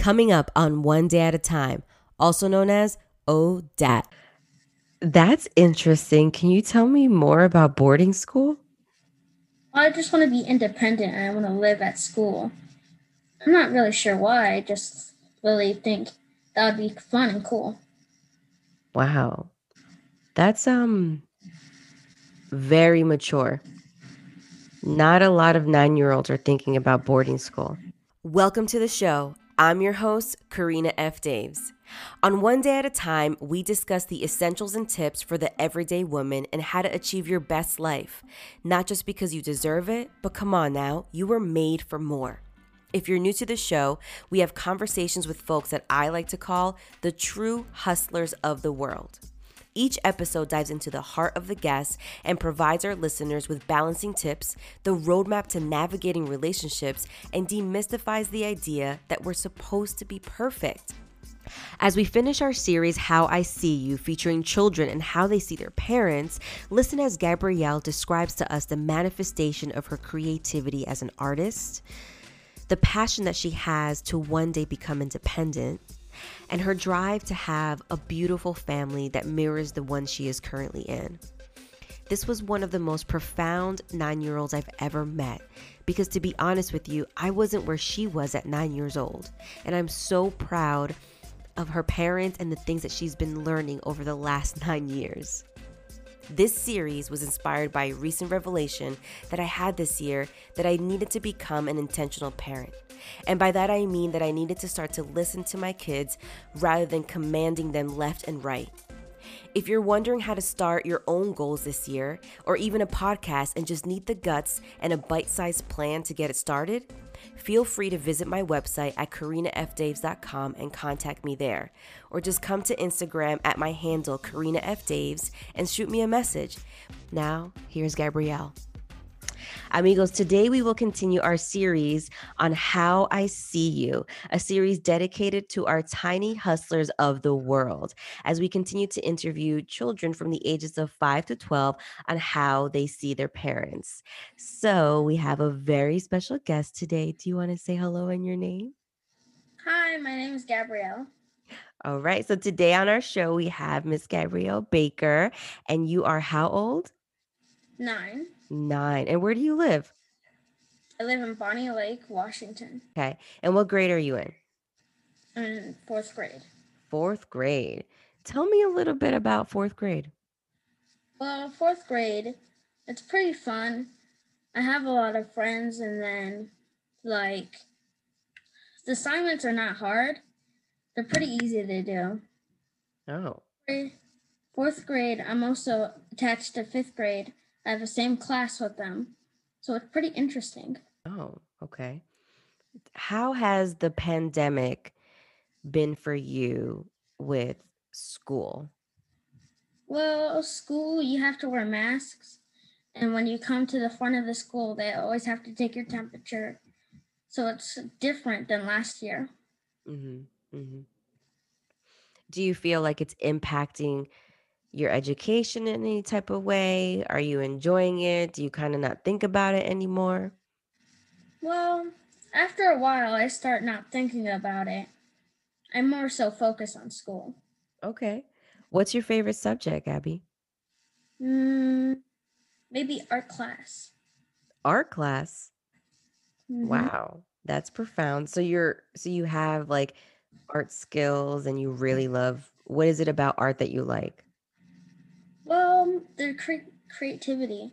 Coming up on One Day at a Time, also known as ODAT. That's interesting. Can you tell me more about boarding school? I just want to be independent and I want to live at school. I'm not really sure why. I just really think that would be fun and cool. Wow. That's um very mature. Not a lot of 9-year-olds are thinking about boarding school. Welcome to the show. I'm your host, Karina F. Daves. On One Day at a Time, we discuss the essentials and tips for the everyday woman and how to achieve your best life. Not just because you deserve it, but come on now, you were made for more. If you're new to the show, we have conversations with folks that I like to call the true hustlers of the world. Each episode dives into the heart of the guest and provides our listeners with balancing tips, the roadmap to navigating relationships, and demystifies the idea that we're supposed to be perfect. As we finish our series, How I See You, featuring children and how they see their parents, listen as Gabrielle describes to us the manifestation of her creativity as an artist, the passion that she has to one day become independent, and her drive to have a beautiful family that mirrors the one she is currently in. This was one of the most profound nine year olds I've ever met because, to be honest with you, I wasn't where she was at nine years old. And I'm so proud of her parents and the things that she's been learning over the last nine years. This series was inspired by a recent revelation that I had this year that I needed to become an intentional parent. And by that I mean that I needed to start to listen to my kids rather than commanding them left and right. If you're wondering how to start your own goals this year, or even a podcast and just need the guts and a bite sized plan to get it started, feel free to visit my website at karinafdaves.com and contact me there. Or just come to Instagram at my handle, karinafdaves, and shoot me a message. Now, here's Gabrielle. Amigos, today we will continue our series on How I See You, a series dedicated to our tiny hustlers of the world, as we continue to interview children from the ages of 5 to 12 on how they see their parents. So we have a very special guest today. Do you want to say hello and your name? Hi, my name is Gabrielle. All right. So today on our show, we have Miss Gabrielle Baker, and you are how old? Nine. Nine. And where do you live? I live in Bonney Lake, Washington. Okay. And what grade are you in? I'm in fourth grade. Fourth grade. Tell me a little bit about fourth grade. Well, fourth grade, it's pretty fun. I have a lot of friends, and then, like, the assignments are not hard. They're pretty easy to do. Oh. Fourth grade, I'm also attached to fifth grade. I have the same class with them. So it's pretty interesting. Oh, okay. How has the pandemic been for you with school? Well, school, you have to wear masks. And when you come to the front of the school, they always have to take your temperature. So it's different than last year. Mm-hmm. Mm-hmm. Do you feel like it's impacting your education in any type of way? Are you enjoying it? Do you kind of not think about it anymore? Well, after a while, I start not thinking about it. I'm more so focused on school. Okay. What's your favorite subject, Abby? Mm, maybe art class. Art class? Mhm. Wow. That's profound. So you're so you have like art skills and you really love what is it about art that you like? Well, the cre- creativity.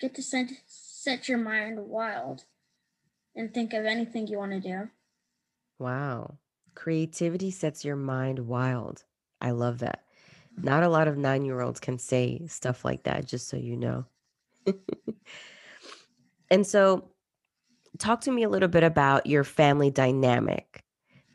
Get to set, set your mind wild and think of anything you want to do. Wow. Creativity sets your mind wild. I love that. Not a lot of nine year olds can say stuff like that, just so you know. and so, talk to me a little bit about your family dynamic.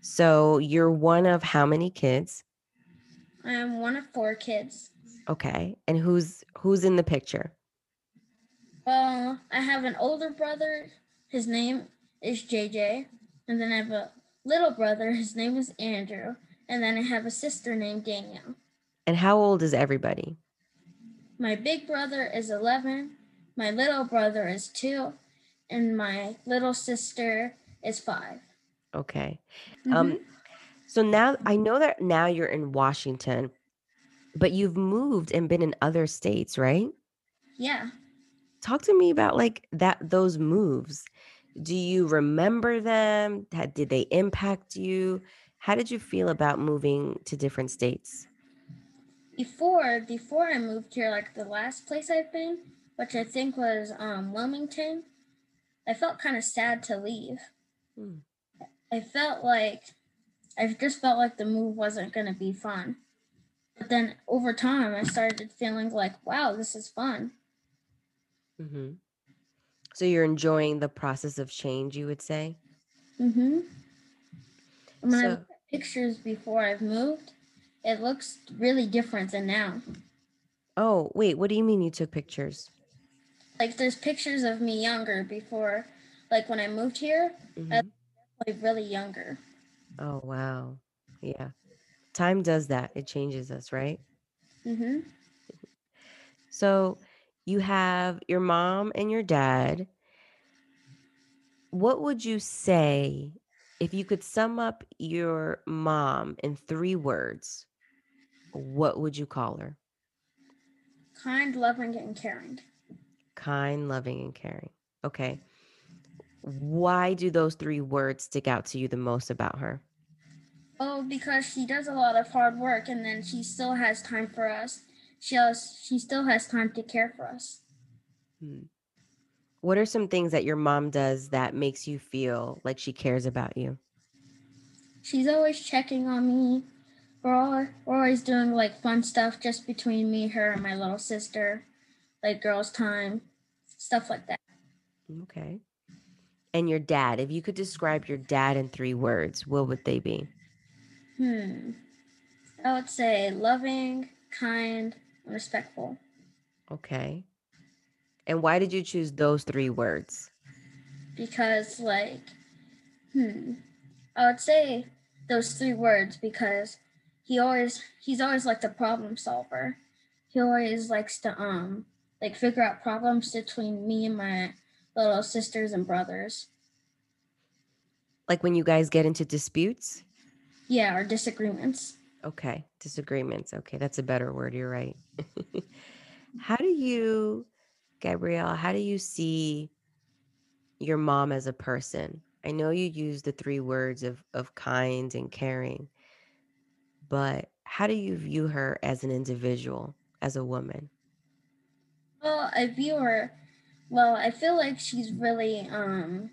So, you're one of how many kids? I am one of four kids. Okay. And who's who's in the picture? Well, I have an older brother. His name is JJ. And then I have a little brother. His name is Andrew. And then I have a sister named Danielle. And how old is everybody? My big brother is 11. My little brother is two. And my little sister is five. Okay. Mhm. Um so now I know that now you're in Washington, but you've moved and been in other states, right? yeah. Talk to me about like that those moves. Do you remember them? Did they impact you? How did you feel about moving to different states? Before before I moved here, like the last place I've been, which I think was um Wilmington, I felt kind of sad to leave. Hmm. I felt like I just felt like the move wasn't gonna be fun. But then over time I started feeling like, wow, this is fun. hmm So you're enjoying the process of change, you would say? Mm-hmm. When I look at pictures before I've moved, it looks really different than now. oh, wait, what do you mean you took pictures? Like there's pictures of me younger before, like when I moved here, Mhm. like really younger. Oh, wow. Yeah. Time does that. It changes us, right? Mm-hmm. So you have your mom and your dad. What would you say if you could sum up your mom in three words? What would you call her? Kind, loving, and caring. Kind, loving, and caring. Okay. Why do those three words stick out to you the most about her? Oh, because she does a lot of hard work and then she still has time for us. She has, she still has time to care for us. Hmm. What are some things that your mom does that makes you feel like she cares about you? She's always checking on me. We're all we're always doing like fun stuff just between me, her, and my little sister, like girls' time, stuff like that. Okay. And your dad, if you could describe your dad in three words, what would they be? Hmm. I would say loving, kind, and respectful. Okay. And why did you choose those three words? Because like, hmm. I would say those three words because he always he's always like the problem solver. He always likes to um like figure out problems between me and my little sisters and brothers. Like when you guys get into disputes? Yeah, or disagreements. Okay. Disagreements. Okay. That's a better word. You're right. how do you, Gabrielle, how do you see your mom as a person? I know you use the three words of, of kind and caring, but how do you view her as an individual, as a woman? Well, I view her well, I feel like she's really um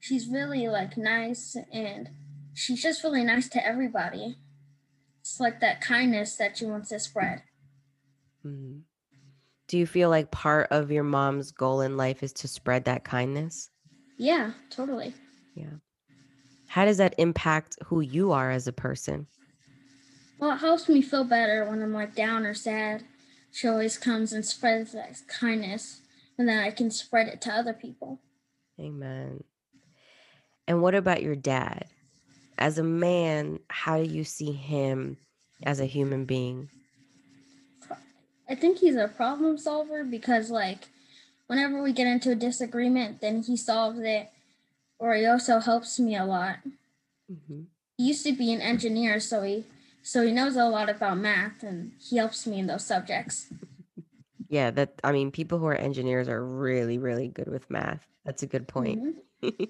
she's really like nice and she's just really nice to everybody. It's like that kindness that she wants to spread. Mhm. Do you feel like part of your mom's goal in life is to spread that kindness? Yeah, totally. Yeah. How does that impact who you are as a person? Well, it helps me feel better when I'm like down or sad. She always comes and spreads that kindness, and then I can spread it to other people. Amen. And what about your dad? As a man, how do you see him as a human being? I think he's a problem solver because, like, whenever we get into a disagreement, then he solves it, or he also helps me a lot. hmm He used to be an engineer, so he so he knows a lot about math, and he helps me in those subjects. Yeah, that I mean, people who are engineers are really, really good with math. That's a good point. Mhm.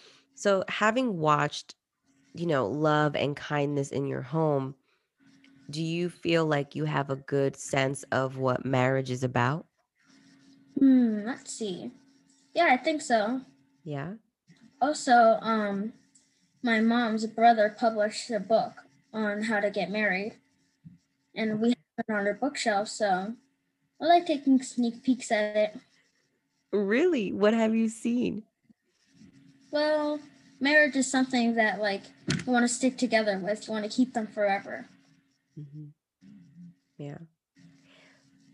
so, having watched, you know, love and kindness in your home, do you feel like you have a good sense of what marriage is about? Hmm. Let's see. Yeah, I think so. Yeah. Also, um, my mom's brother published a book on how to get married, and we have it on our bookshelf. So I like taking sneak peeks at it. Really? What have you seen? Well, marriage is something that like you want to stick together with. You want to keep them forever. Mhm. Yeah.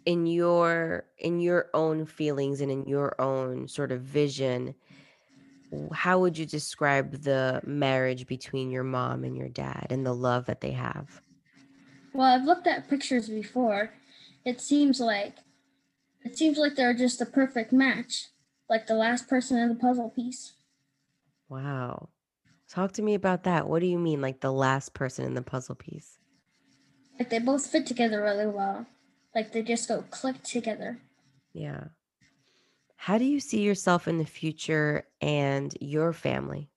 In your in your own feelings and in your own sort of vision, how would you describe the marriage between your mom and your dad and the love that they have? Well, I've looked at pictures before. It seems like it seems like they're just a perfect match, like the last person in the puzzle piece. Wow. Talk to me about that. What do you mean, like the last person in the puzzle piece? Like they both fit together really well. Like they just go click together. Yeah. How do you see yourself in the future and your family?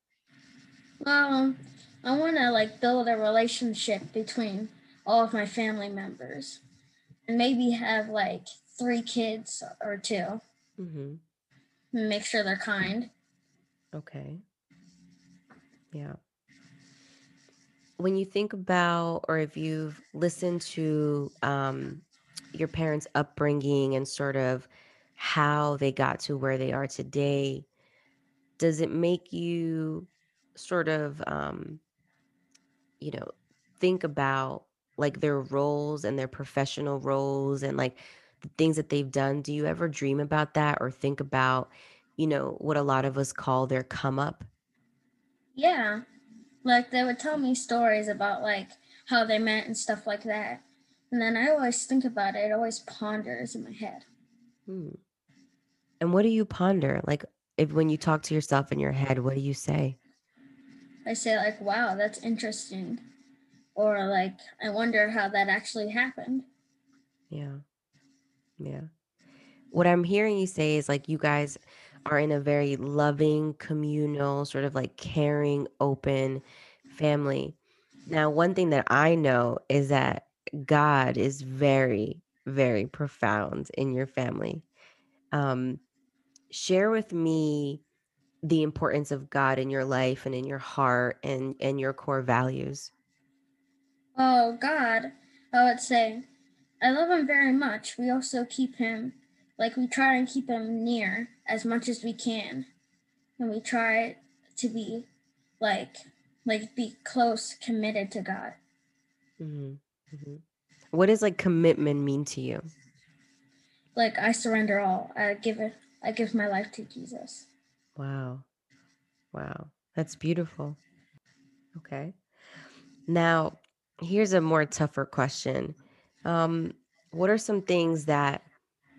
Well, I want to like build a relationship between all of my family members and maybe have like three kids or 2 Mm-hmm. make sure they're kind. Okay. Yeah. When you think about, or if you've listened to um, your parents' upbringing and sort of how they got to where they are today, does it make you sort of, um, you know, think about like their roles and their professional roles and like the things that they've done? Do you ever dream about that or think about, you know, what a lot of us call their come up? Yeah. Like they would tell me stories about like how they met and stuff like that. And then I always think about it, it always ponders in my head. Hmm. And what do you ponder? Like, if when you talk to yourself in your head, what do you say? I say like, wow, that's interesting. Or like, I wonder how that actually happened. Yeah. Yeah. What I'm hearing you say is like you guys are in a very loving, communal, sort of like caring, open family. Now, one thing that I know is that God is very, very profound in your family. Um, share with me the importance of God in your life and in your heart and and your core values. Oh, God, I would say, I love him very much. We also keep him, like, we try and keep them near as much as we can. And we try to be, like, like, be close, committed to God. Mhm, mhm. What does like commitment mean to you? Like, I surrender all. I give it, I give my life to Jesus. Wow. Wow. That's beautiful. Okay. Now, here's a more tougher question. Um, what are some things that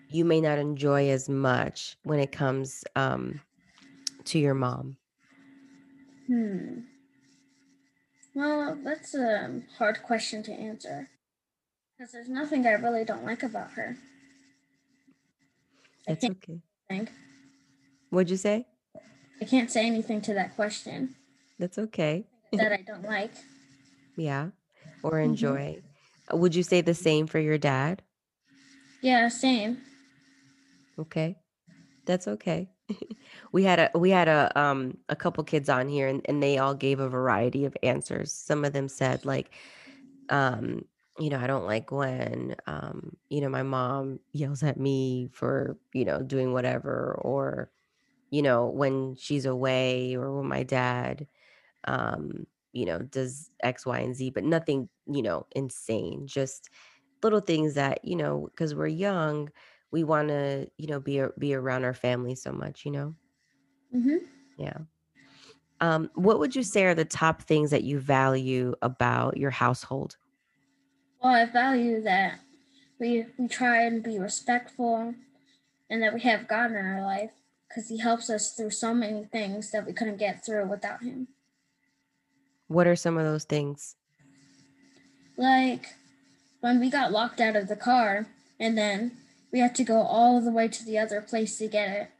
you may not enjoy as much when it comes um, to your mom? Hmm. Well, that's a hard question to answer. Because there's nothing I really don't like about her. That's can't okay. think. What'd you say? I can't say anything to that question That's okay. that I don't like. Yeah. Or Mhm. enjoy. Uh, Would you say the same for your dad? Yeah, same. Okay. That's okay. we had a we had a um a couple kids on here and, and they all gave a variety of answers. Some of them said like um you know, I don't like when um you know my mom yells at me for, you know, doing whatever or you know, when she's away or when my dad um you know, does X, Y, and Z, but nothing, you know, insane. Just little things that, you know, because we're young, we want to, you know, be be around our family so much, you know. hmm Yeah. Um, what would you say are the top things that you value about your household? Well, I value that we we try and be respectful, and that we have God in our life because He helps us through so many things that we couldn't get through without Him. What are some of those things? Like when we got locked out of the car, and then we had to go all the way to the other place to get it,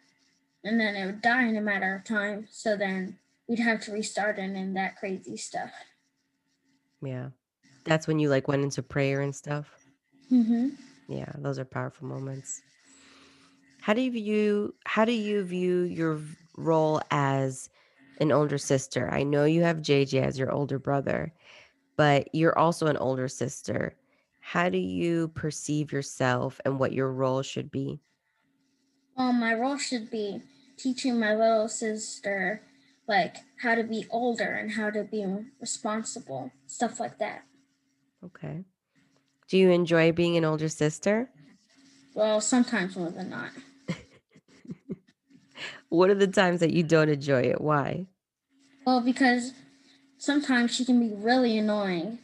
and then it would die in a matter of time. So then we'd have to restart and, and that crazy stuff. Yeah. That's when you like went into prayer and stuff. hmm Yeah, those are powerful moments. How do you view how do you view your role as an older sister? I know you have JJ as your older brother, but you're also an older sister. How do you perceive yourself and what your role should be? Well, my role should be teaching my little sister like how to be older and how to be responsible, stuff like that. Okay. Do you enjoy being an older sister? Well, sometimes more than not. What are the times that you don't enjoy it? Why? Well, because sometimes she can be really annoying.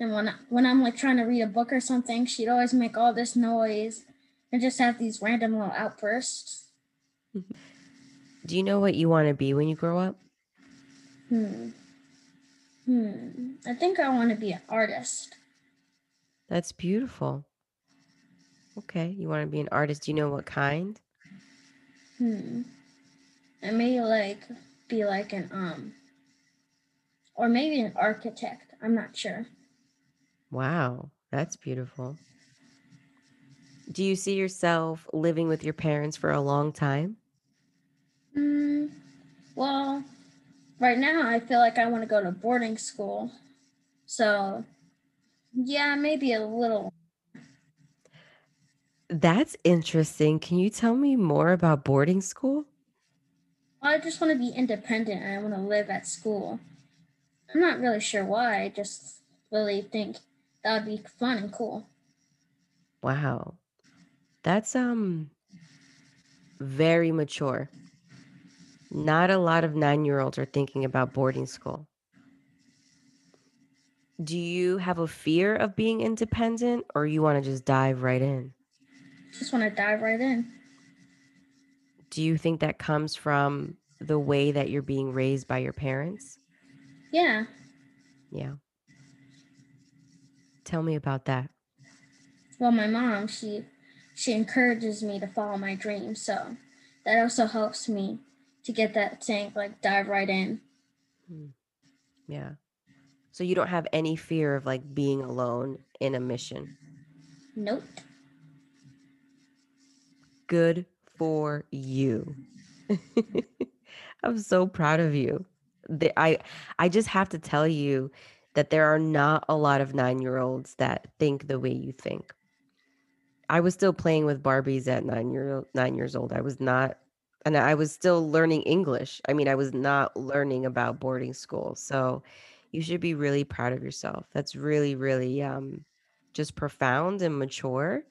And when I, when I'm like trying to read a book or something, she'd always make all this noise and just have these random little outbursts. Do you know what you want to be when you grow up? Hmm. Hmm. I think I want to be an artist. That's beautiful. Okay, you want to be an artist. Do you know what kind? Hmm. I may like be like an um or maybe an architect. I'm not sure. Wow, that's beautiful. Do you see yourself living with your parents for a long time? Hmm. Well, right now I feel like I want to go to boarding school. So, yeah, maybe a little. That's interesting. Can you tell me more about boarding school? I just want to be independent and I want to live at school. I'm not really sure why. I just really think that would be fun and cool. Wow. That's um very mature. Not a lot of 9-year-olds are thinking about boarding school. Do you have a fear of being independent or you want to just dive right in? Just want to dive right in. Do you think that comes from the way that you're being raised by your parents? Yeah. Yeah. Tell me about that. Well, my mom, she she encourages me to follow my dreams, so that also helps me to get that saying like dive right in. Hmm. Yeah. So you don't have any fear of like being alone in a mission. Nope. Good for you. I'm so proud of you. I I just have to tell you that there are not a lot of 9-year-olds that think the way you think. I was still playing with Barbies at 9 year 9 years old. I was not and I was still learning English. I mean, I was not learning about boarding school. So you should be really proud of yourself. That's really really um just profound and mature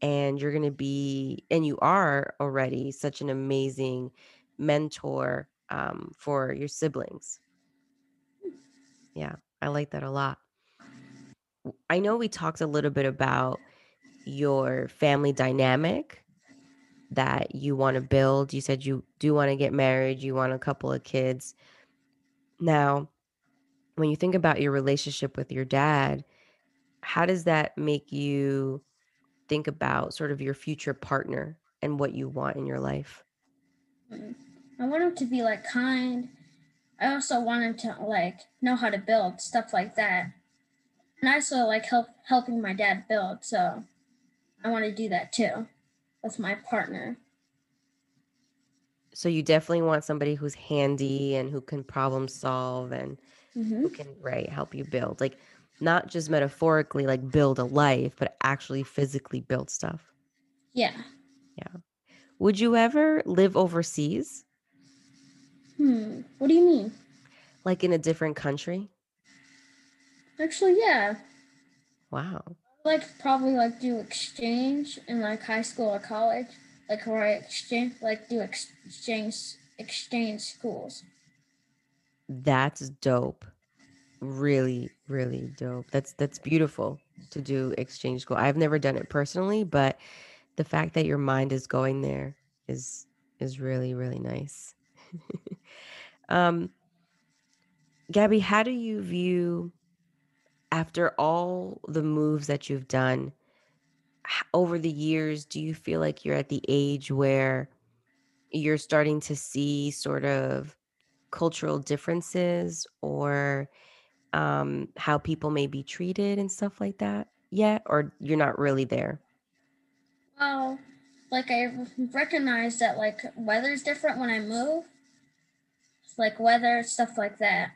and you're going to be and you are already such an amazing mentor um, for your siblings yeah i like that a lot I know we talked a little bit about your family dynamic that you want to build you said you do want to get married you want a couple of kids now when you think about your relationship with your dad how does that make you think about sort of your future partner and what you want in your life. Mm. I want him to be like kind. I also wanted to like know how to build stuff like that. And I also like help helping my dad build, so I want to do that too with my partner. So you definitely want somebody who's handy and who can problem solve and hmm who can right help you build. Like not just metaphorically like build a life, but actually physically build stuff. Yeah. Yeah. Would you ever live overseas? Hmm. What do you mean? Like in a different country? Actually, yeah. Wow. Like probably like do exchange in like high school or college, like where I exchange like do ex- exchange exchange schools. That's dope. Really, really dope. That's that's beautiful to do exchange school. I've never done it personally, but the fact that your mind is going there is is really, really nice. um, Gabby, how do you view after all the moves that you've done over the years, do you feel like you're at the age where you're starting to see sort of cultural differences or um, how people may be treated and stuff like that yet? Or you're not really there? Well, like I recognize that like weather's different when I move. Like weather stuff like that.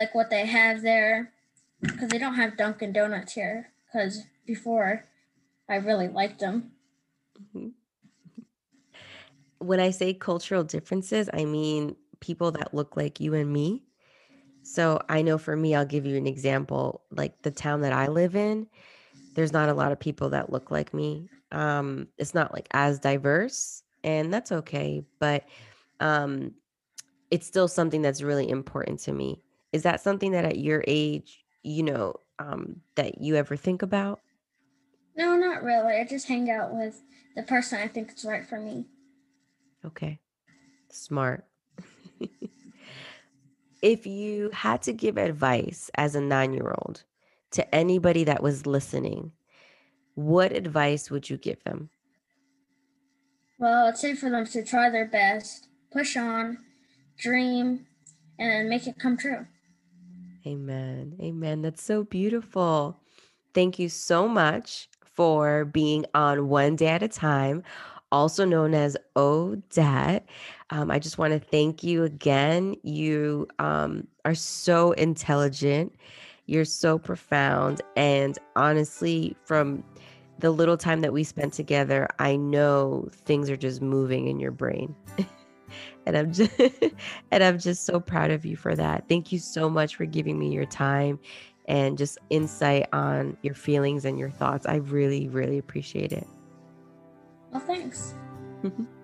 Like what they have there, because they don't have Dunkin' Donuts here. Because before, I really liked them. Mhm. When I say cultural differences, I mean people that look like you and me. So I know for me, I'll give you an example. Like the town that I live in, there's not a lot of people that look like me. Um, it's not like as diverse, and that's okay. But um, it's still something that's really important to me. Is that something that at your age, you know, um, that you ever think about? No, not really. I just hang out with the person I think is right for me. Okay, smart. if you had to give advice as a nine year old to anybody that was listening, what advice would you give them? Well, I'd say for them to try their best, push on, dream, and make it come true. Amen. Amen. That's so beautiful. Thank you so much for being on One Day at a Time, also known as ODAT. Um, I just want to thank you again. You um, are so intelligent, you're so profound. And honestly, from the little time that we spent together, I know things are just moving in your brain. and I'm just and I'm just so proud of you for that. Thank you so much for giving me your time and just insight on your feelings and your thoughts. I really really appreciate it. Well, thanks.